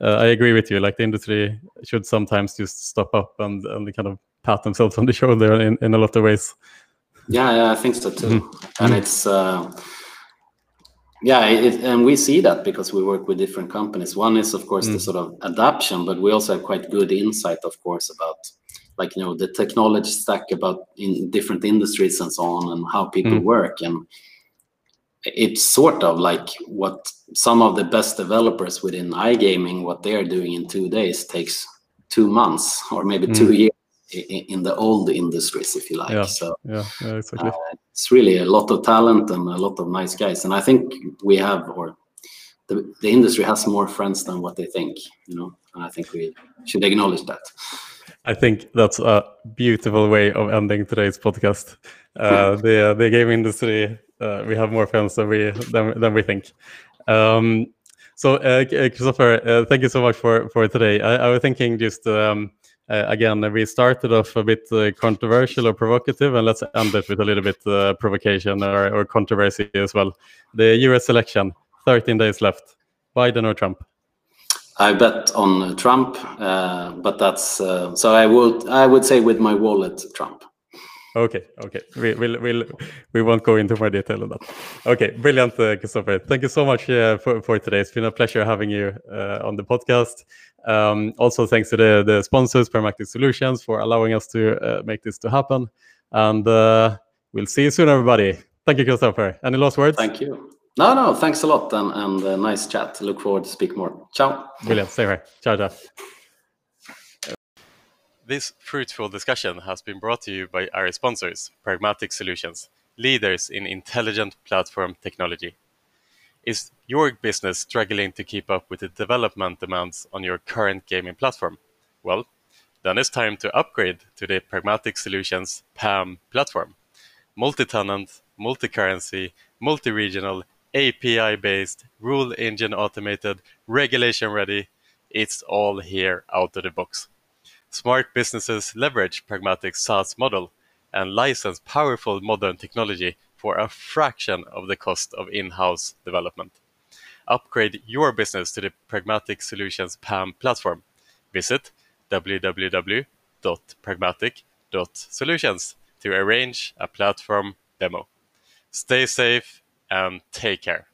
uh, i agree with you like the industry should sometimes just stop up and and kind of pat themselves on the shoulder in, in a lot of ways. Yeah, yeah, I think so too. Mm-hmm. And it's uh, yeah, it, and we see that because we work with different companies. One is of course mm. the sort of adoption, but we also have quite good insight, of course, about like you know the technology stack about in different industries and so on, and how people mm. work and it's sort of like what some of the best developers within iGaming, what they are doing in two days takes two months or maybe mm. two years in, the old industries, if you like. Yeah, so yeah, yeah exactly. Uh, it's really a lot of talent and a lot of nice guys, and I think we have, or the, the industry has more friends than what they think, you know. And I think we should acknowledge that. I think that's a beautiful way of ending today's podcast. Uh, the uh, the game industry, uh, we have more friends than we than, than we think. Um, so, uh, Kristoffer, uh, thank you so much for for today. I, I was thinking just. Um, uh, again, we started off a bit uh, controversial or provocative, and let's end it with a little bit uh, provocation or, or, controversy as well. The U.S. election, 13 days left. Biden or Trump? I bet on Trump, uh, but that's uh, so. I would I would say with my wallet, Trump. Okay, okay. We will we'll, we won't go into more detail on that. Okay, brilliant, uh, Kristoffer. Thank you so much uh, for, for today. It's been a pleasure having you uh, on the podcast. Um, also, thanks to the, the sponsors, Pragmatic Solutions, for allowing us to uh, make this to happen. And uh, we'll see you soon, everybody. Thank you, Kristoffer. Any last words? Thank you. No, no, thanks a lot and, and uh, nice chat. Look forward to speak more. Ciao. Brilliant. Same here. Ciao, ciao. This fruitful discussion has been brought to you by our sponsors, Pragmatic Solutions, leaders in intelligent platform technology. Is your business struggling to keep up with the development demands on your current gaming platform? Well, then it's time to upgrade to the Pragmatic Solutions PAM platform. Multi-tenant, multi-currency, multi-regional, API-based, rule engine automated, regulation ready. It's all here out of the box. Smart businesses leverage Pragmatic's SaaS model and license powerful modern technology for a fraction of the cost of in-house development. Upgrade your business to the Pragmatic Solutions PAM platform. Visit www.pragmatic.solutions to arrange a platform demo. Stay safe and take care.